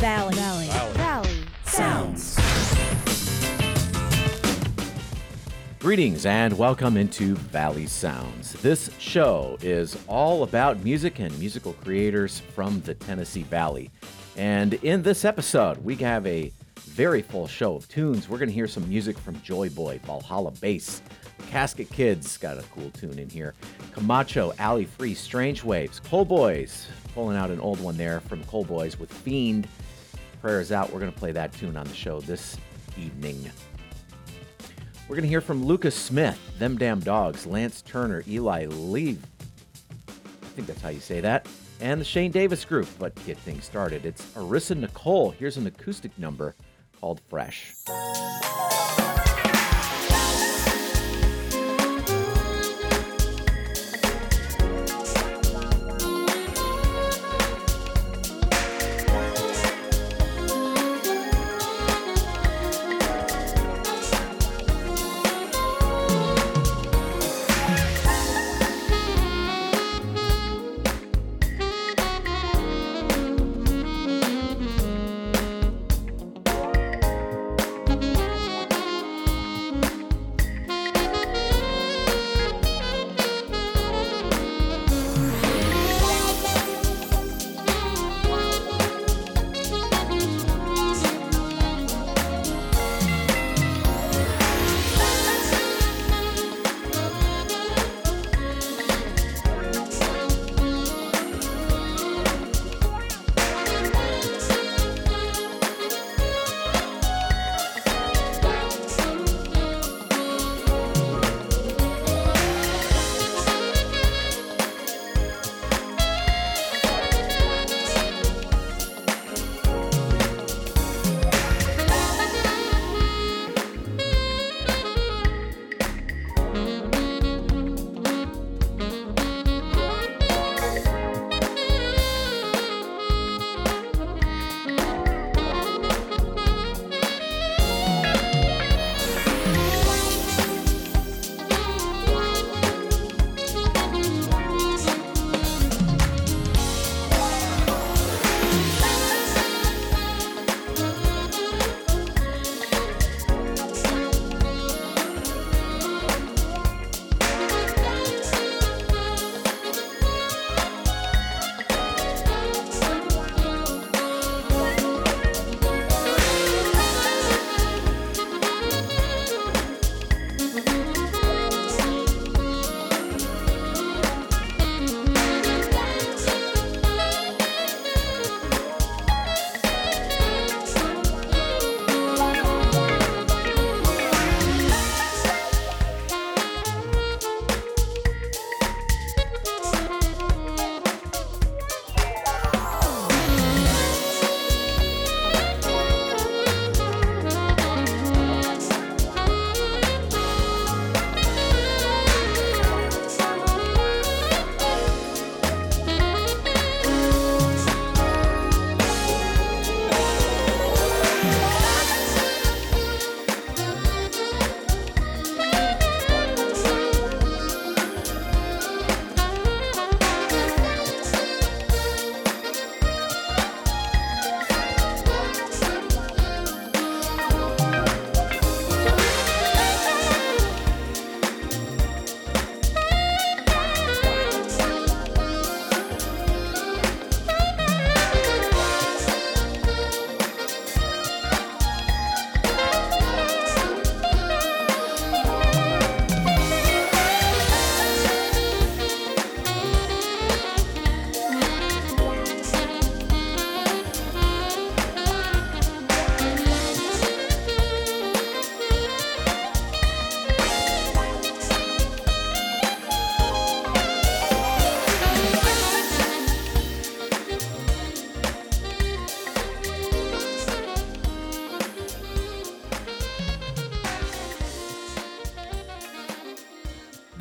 Valley. Valley. Valley. Sounds. Greetings and welcome into Valley Sounds. This show is all about music and musical creators from the Tennessee Valley. And in this episode, we have a very full show of tunes. We're going to hear some music from Joy Boy, Valhalla Bass, Casket Kids got a cool tune in here, Camacho, Alley Free, Strange Waves, Coal Boys, pulling out an old one there from Coal Boys with Fiend. Prayers out. We're going to play that tune on the show this evening. We're going to hear from Lucas Smith, Them Damn Dogs, Lance Turner, Eli Lee. I think that's how you say that. And the Shane Davis Group. But get things started, it's Arissa Nicole. Here's an acoustic number called Fresh.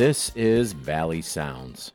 This is Valley Sounds.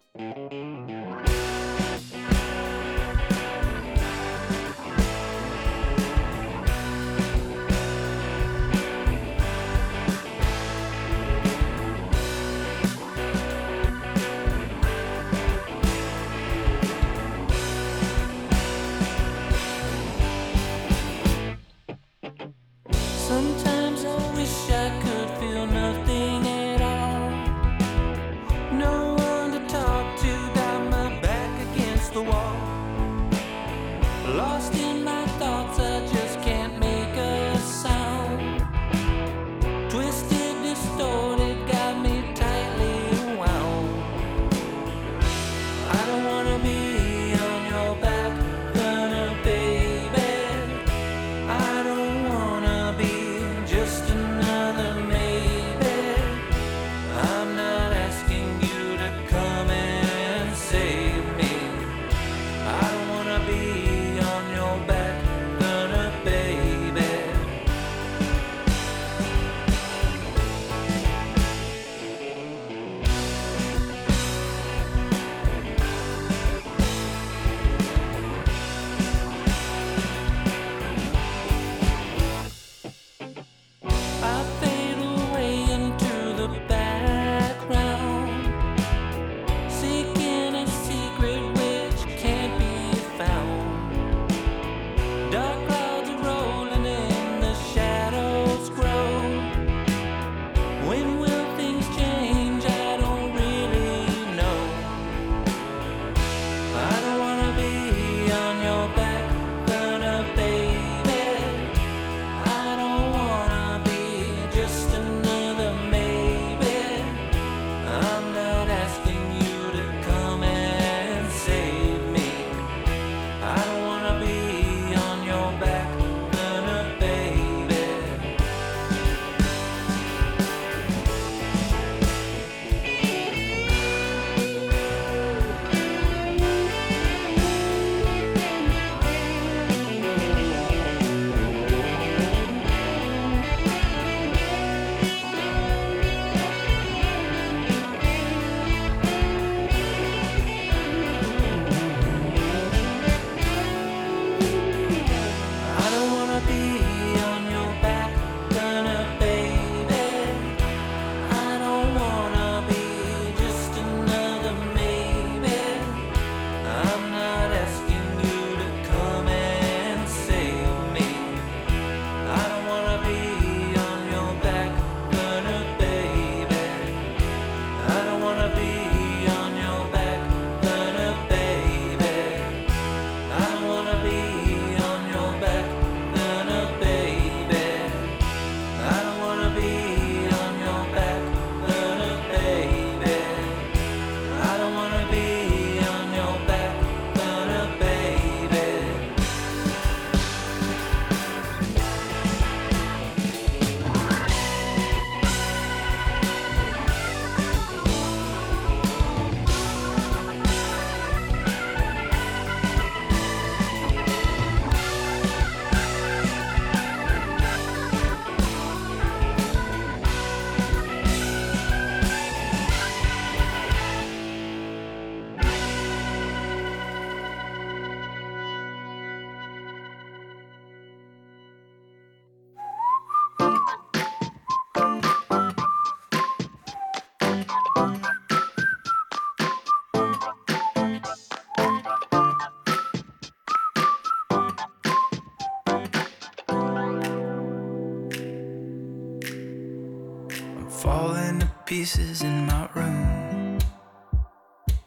Pieces in my room.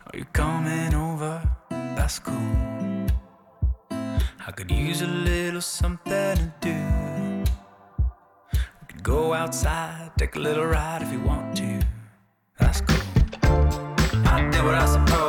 Are you coming over? That's cool. I could use a little something to do. We could go outside, take a little ride if you want to. That's cool. I did what I supposed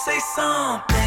say something.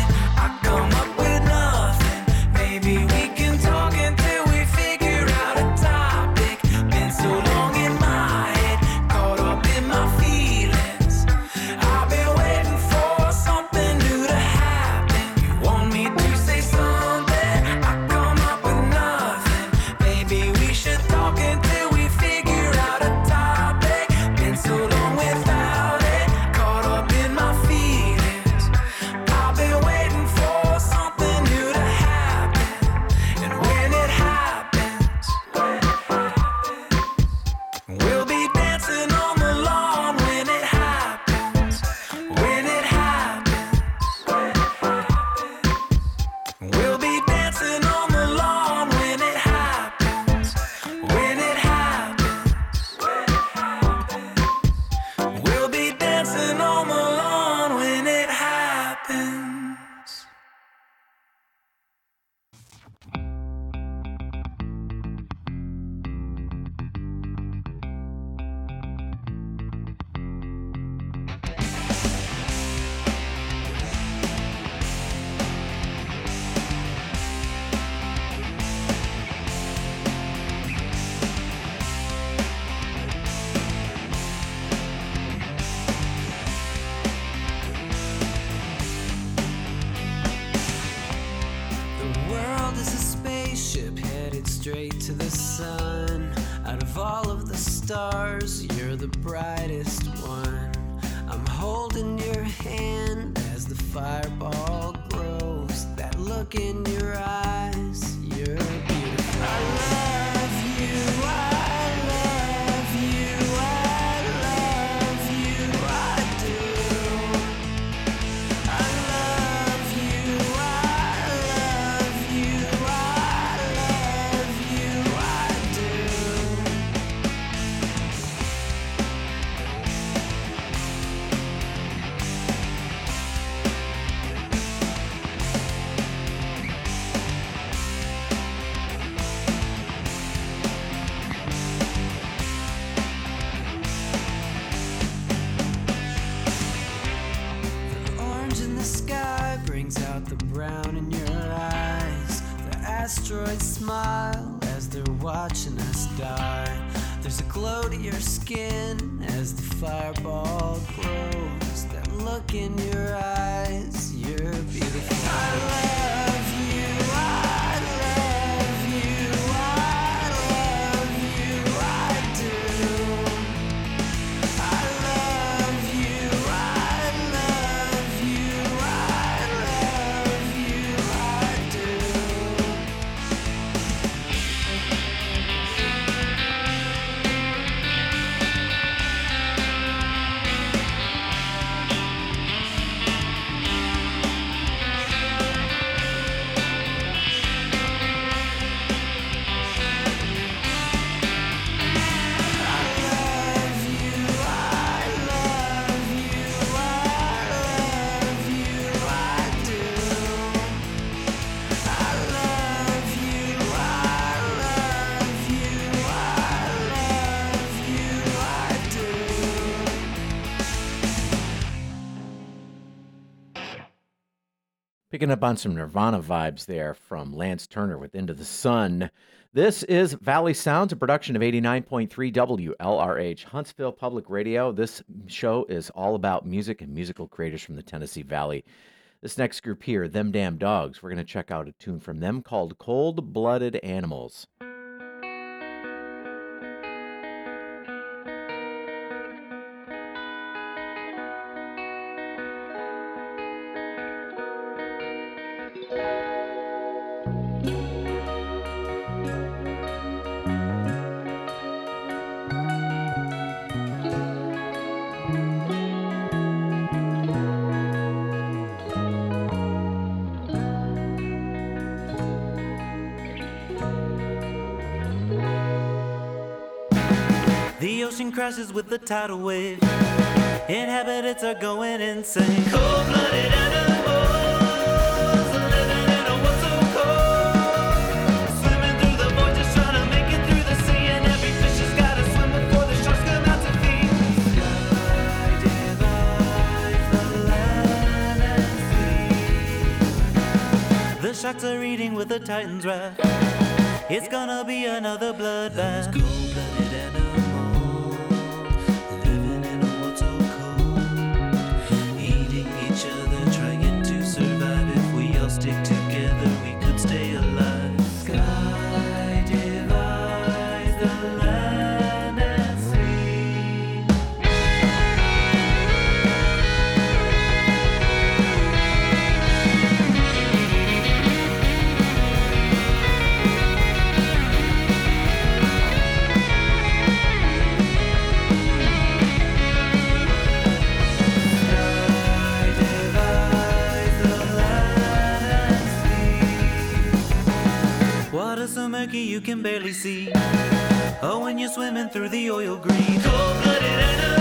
Stars, you're the brightest Picking up on some Nirvana vibes there from Lance Turner with Into the Sun. This is Valley Sounds, a production of 89.3 WLRH, Huntsville Public Radio. This show is all about music and musical creators from the Tennessee Valley. This next group here, Them Damn Dogs, we're going to check out a tune from them called Cold Blooded Animals. ocean crashes with the tidal wave. Inhabitants are going insane. Cold blooded animals living in a world so cold. Swimming through the void, just trying to make it through the sea. And every fish has got to swim before the sharks come out to feed. Divides the land and sea. The sharks are eating with the titans' wrath. It's gonna be another bloodbath. Murky you can barely see. Oh, when you're swimming through the oil green. Cold-blooded animals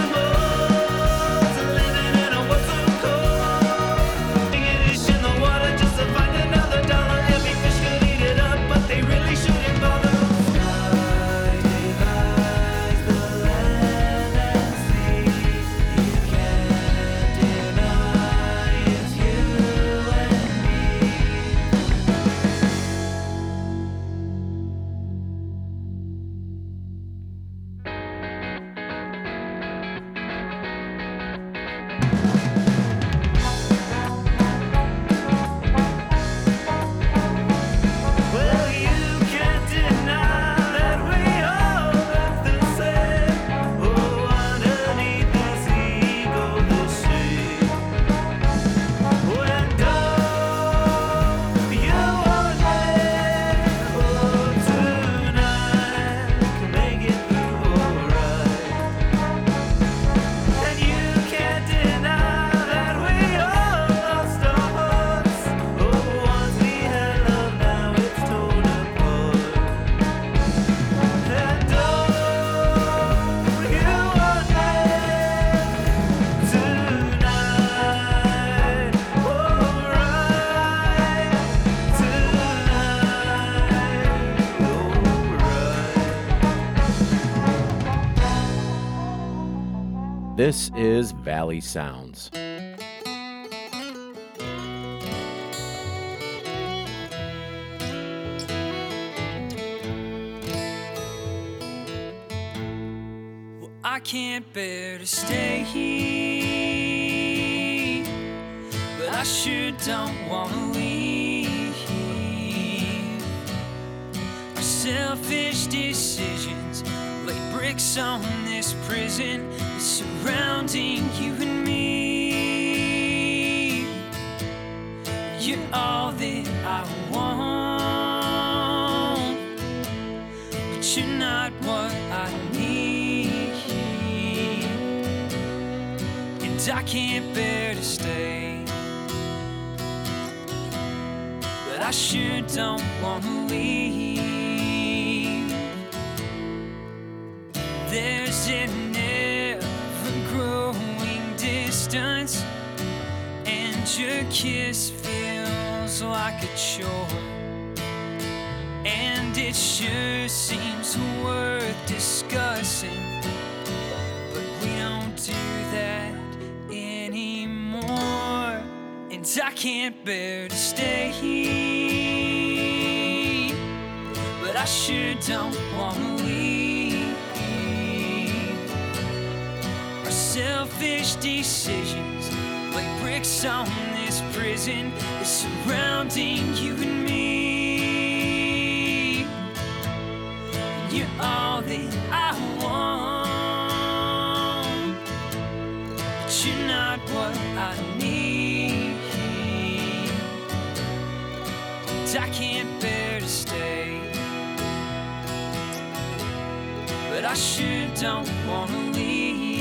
This is Valley Sounds. I can't bear to stay here, but I sure don't wanna selfish decisions lay bricks on this prison surrounding you and me. You're all that I want, but you're not what I need. And I can't bear to stay, but I sure don't wanna leave. An ever growing distance, and your kiss feels like a chore. And it sure seems worth discussing, but we don't do that anymore. And I can't bear to stay here, but I sure don't wanna leave. Selfish decisions like bricks on this prison is surrounding you and me. You're all that I want, but you're not what I need. And I can't bear to stay, but I sure don't wanna leave.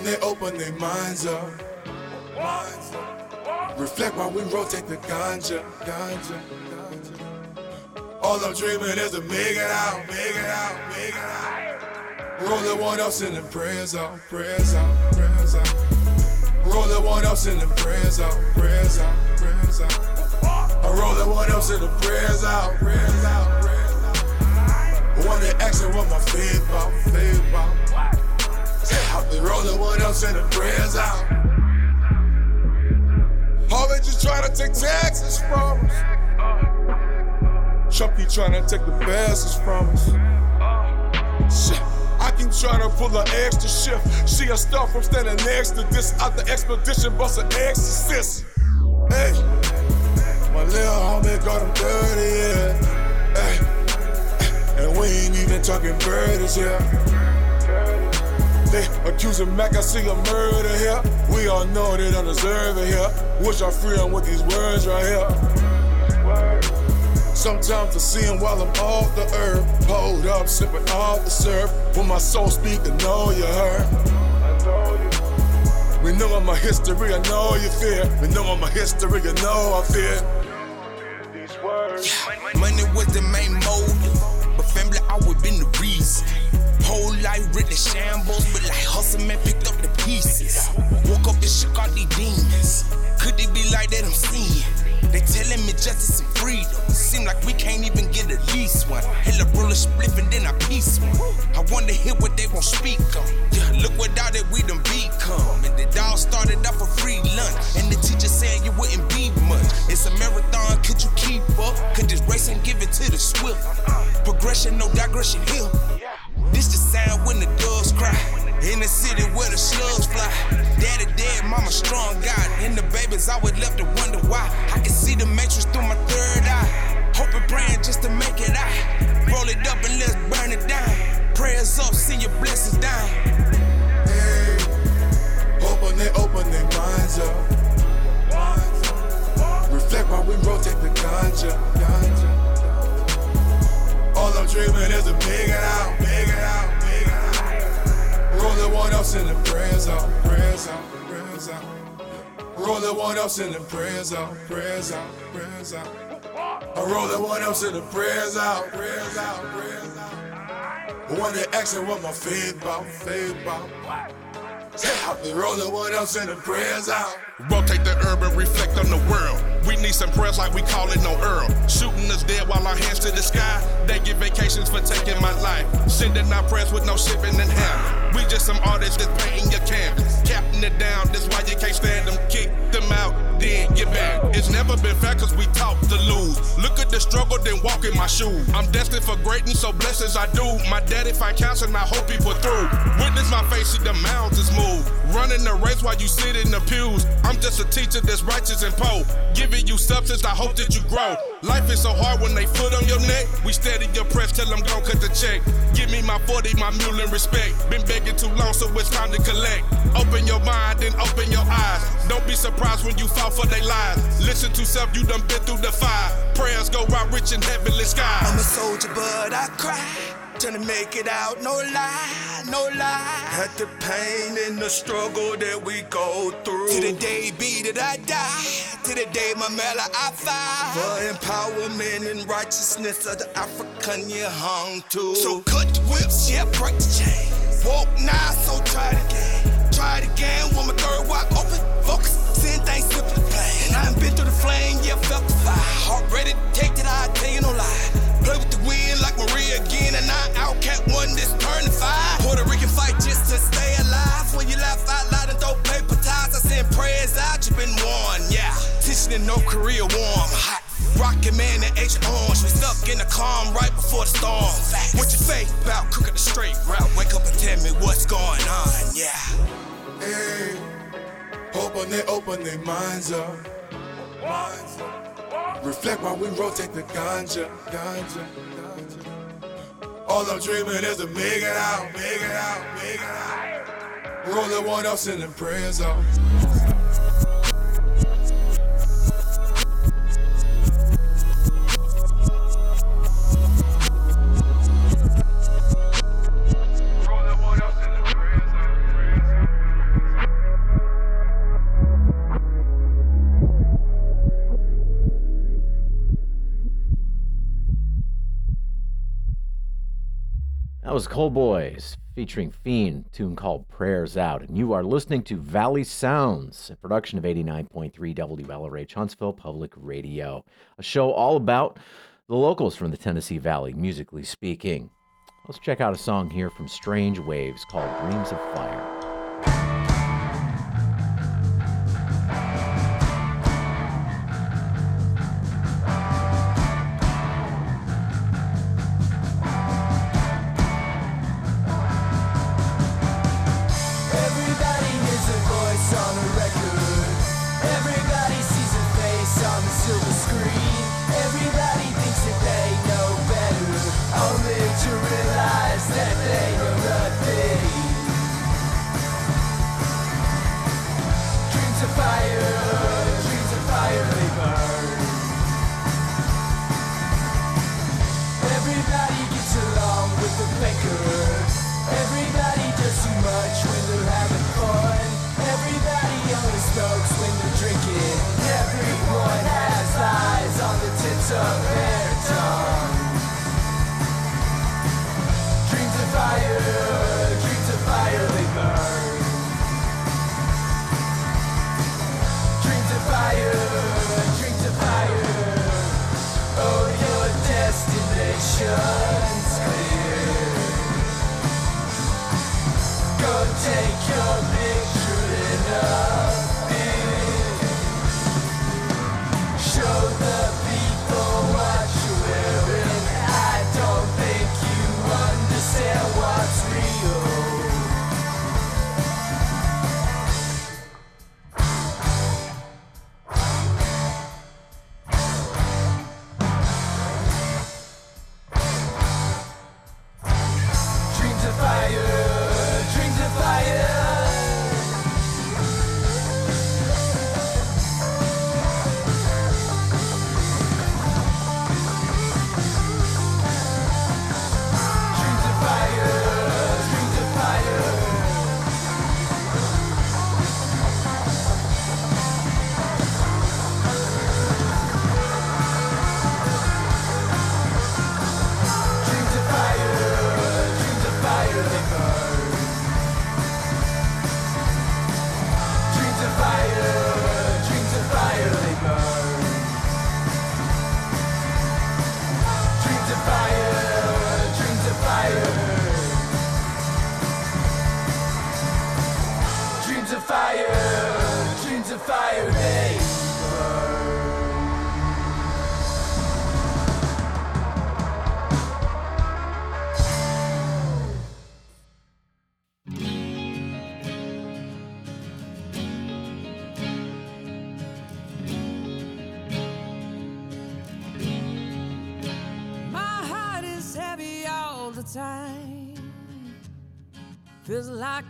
Open they open their minds up. Minds up. Reflect while we rotate the ganja, ganja. All I'm dreaming is to make it out, make it out, make it out. Rolling one up, sending prayers out, prayers out, prayers out. Rolling one up, sending prayers out, prayers out, prayers out. I'm rolling one up, sending prayers out, prayers out, prayers out. That asking what my faith about, faith about. I've been rolling one up, sending prayers out. Always just trying to take taxes from us. Chucky trying to take the passes from us. Shit. I keep trying to pull an extra shift. She a star from standing next to this. Out the expedition, bust an exorcist. Hey, my little homie got him dirty, yeah. Hey, and we ain't even talking birdies, yeah. They accusing Mac, I see a murder here. We all know they don't deserve it here. Wish I free 'em with these words right here. Sometimes I see him while I'm off the earth. Hold up, sipping off the syrup. When my soul speak, I know you heard. We know I'm a history, I know you fear. We know I'm a history, you know I fear. Words. Money was the main motive, but family always been the reason. Life written shambles, but like hustle man picked up the pieces. Woke up and shook out these demons. Could it be like that I'm seeing? They telling me justice and freedom. Seem like we can't even get at least one. Hella roll a spliff and then I piece one. I wanna hear what they won't speak on. Yeah, look what all that we done become. And it all started off a free lunch. And the teacher saying you wouldn't be much. It's a marathon, could you keep up? Could this race and give it to the swift? Progression, no digression here. This the sound when the doves cry. In the city where the slugs fly. Daddy dead, mama strong God. And the babies always left to wonder why. I can see the matrix through my third eye. Hoping, praying just to make it out. Roll it up and let's burn it down. Prayers up, send your blessings down. Hey, open they open their minds up. Reflect while we rotate the ganja. All I'm dreaming is to make it out, it make it out. Rolling one up, sending prayers out, prayers out, prayers out. Rolling one up, sending prayers out, prayers out, prayers out. I'm rolling one up, sending prayers out, prayers out, prayers out. One that asking what my faith about, faith about. I've been rolling one up, sending prayers out. Rotate the herb and reflect on the world. We need some prayers like we call it no Earl. Shooting us dead while our hands to the sky. They get vacations for taking my life. Sending our prayers with no shipping and handling. We just some artists that's painting your canvas. Capping it down, that's why you can't stand them. Kick them out, then get back. It's never been fair cause we taught to lose. Look at the struggle, then walk in my shoes. I'm destined for greatness, so blessed as I do. My daddy find counsel and I hope put through. Witness my face, see the mountains move. Running the race while you sit in the pews. I'm just a teacher that's righteous and poor. Giving you substance, I hope that you grow. Life is so hard when they foot on your neck. We steady your press till I'm gon' cut the check. Give me my 40, my mule and respect. Been begging too long, so it's time to collect. Open your mind, then open your eyes. Don't be surprised when you fall for they lies. Listen to self, you done been through the fire. Prayers go out rich in heavenly skies. I'm a soldier, but I cry. Trying to make it out, no lie, no lie. Had the pain and the struggle that we go through. To the day be that I die. To the day my mela I fight. For empowerment and righteousness of the African you hung to. So cut the whips, yeah, break the chains. Woke now, so try it again. Try it again when my third walk open. Focus, seeing things simply plain. And I ain't been through the flame, yeah, felt the fire. Heart ready to take it, I tell you no lie. Play with the wind like Maria again, and I outcat one that's turning five. Puerto Rican fight just to stay alive. When you laugh out loud and throw paper ties, I send prayers out, you been warned, yeah. Teaching in North Korea warm, hot. Rocket man and H orange, we stuck in the calm right before the storm. What you fake about cooking the straight route? Wake up and tell me what's going on, yeah. Hey, open they open their minds up. Minds up. Reflect while we rotate the ganja, ganja, ganja. All I'm dreaming is to make it out, make it out, make it out. Rolling one up, sending prayers out. Was Cold Boys featuring Fiend, tune called Prayers Out. And you are listening to Valley Sounds, a production of 89.3 WLRH Huntsville Public Radio, a show all about the locals from the Tennessee Valley, musically speaking. Let's check out a song here from Strange Waves called Dreams of Fire.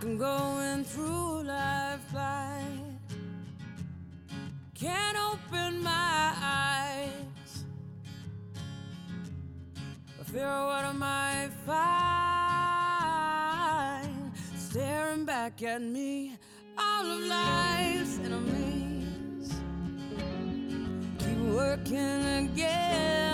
I'm going through life blind. Can't open my eyes. I fear what I might find staring back at me. All of life's enemies keep working again.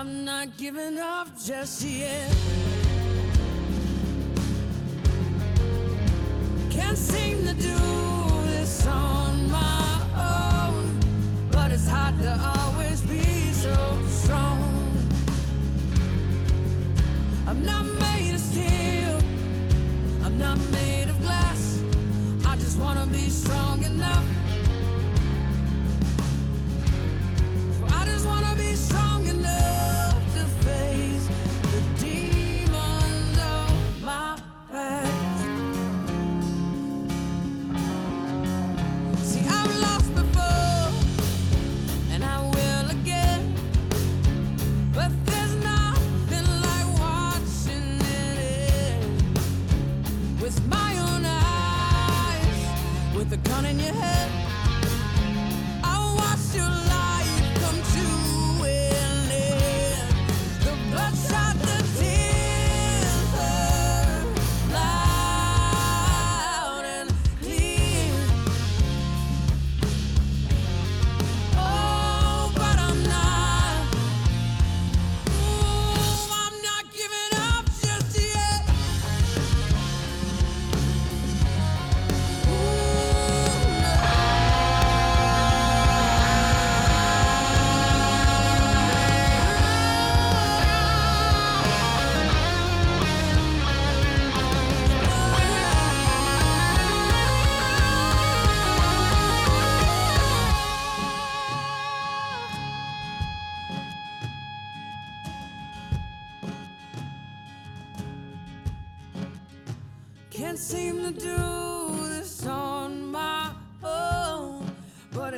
I'm not giving up just yet. Can't sing.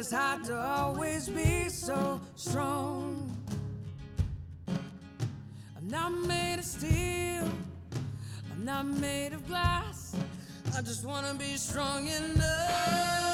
it's hard to always be so strong. I'm not made of steel, I'm not made of glass. I just wanna be strong enough.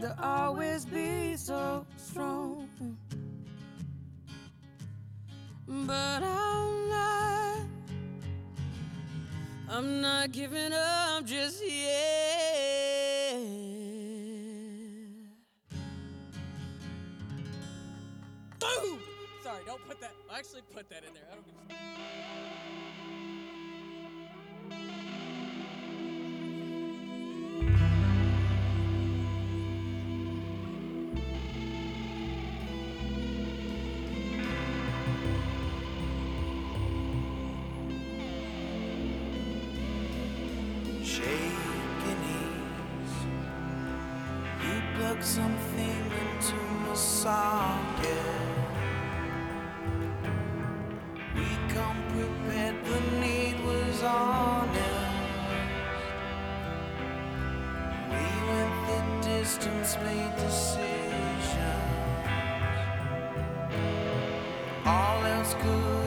to always be so strong. But I'm not, I'm not giving up just yet. Boom! Sorry, don't put that, I actually put that in there. school.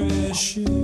Trust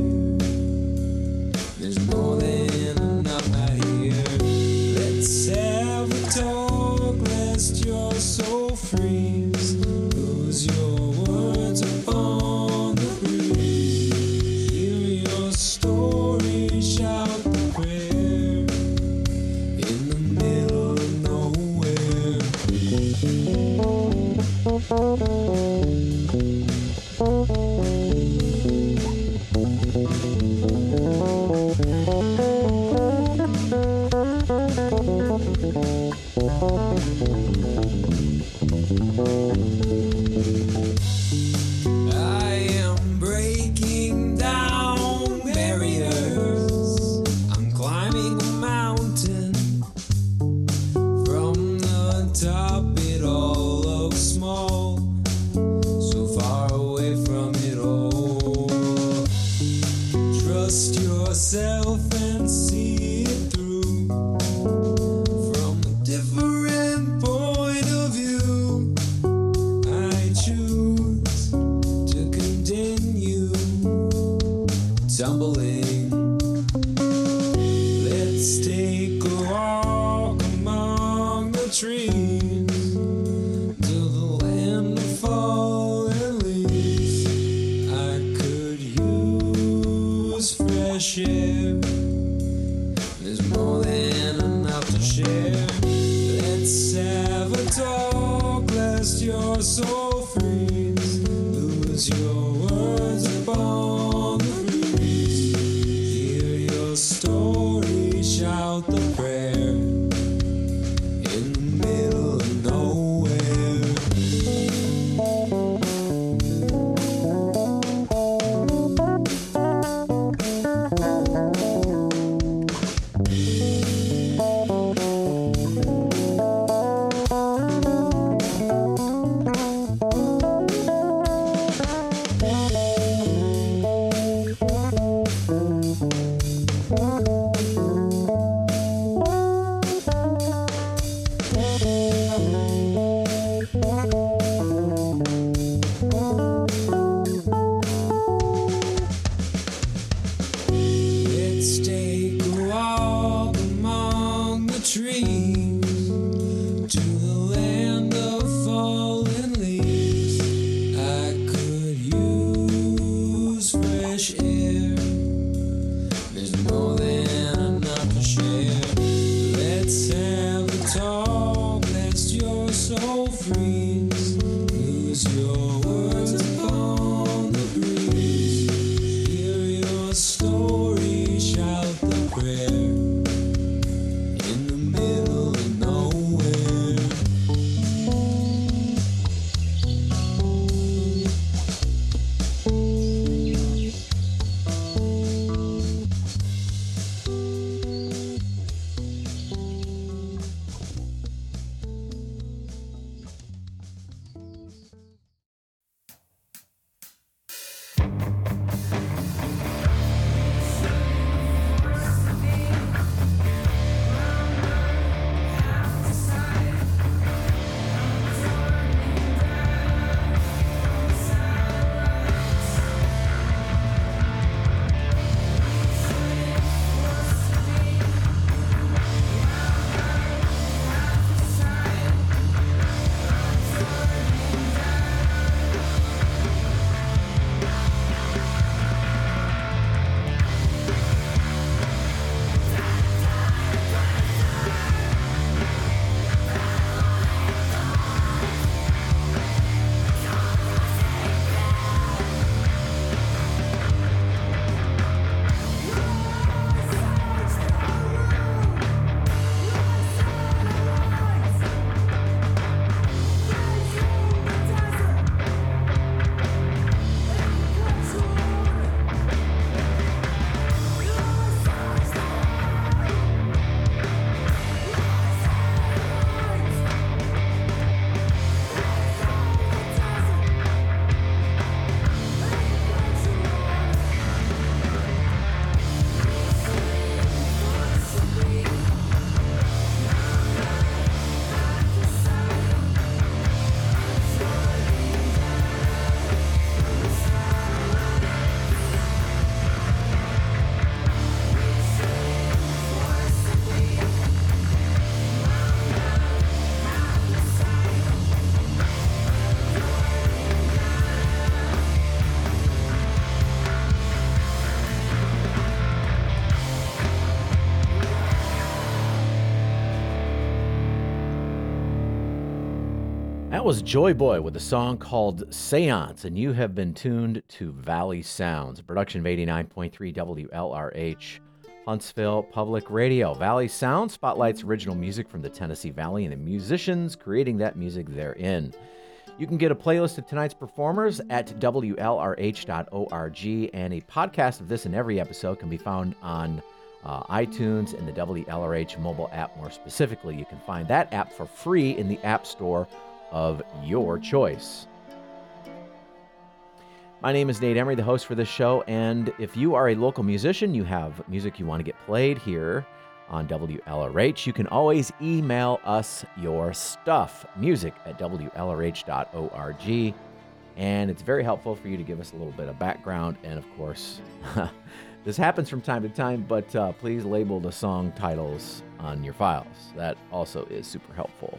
was Joy Boy with a song called Seance, and you have been tuned to Valley Sounds, production of 89.3 WLRH, Huntsville Public Radio. Valley Sound spotlights original music from the Tennessee Valley and the musicians creating that music therein. You can get a playlist of tonight's performers at WLRH.org, and a podcast of this and every episode can be found on uh, iTunes and the WLRH mobile app. More specifically, you can find that app for free in the App Store of your choice. My name is Nate Emery, the host for this show, and if you are a local musician, you have music you want to get played here on WLRH, you can always email us your stuff, music at WLRH.org. And it's very helpful for you to give us a little bit of background. And of course, this happens from time to time, but uh, please label the song titles on your files. That also is super helpful.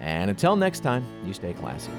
And until next time, you stay classy.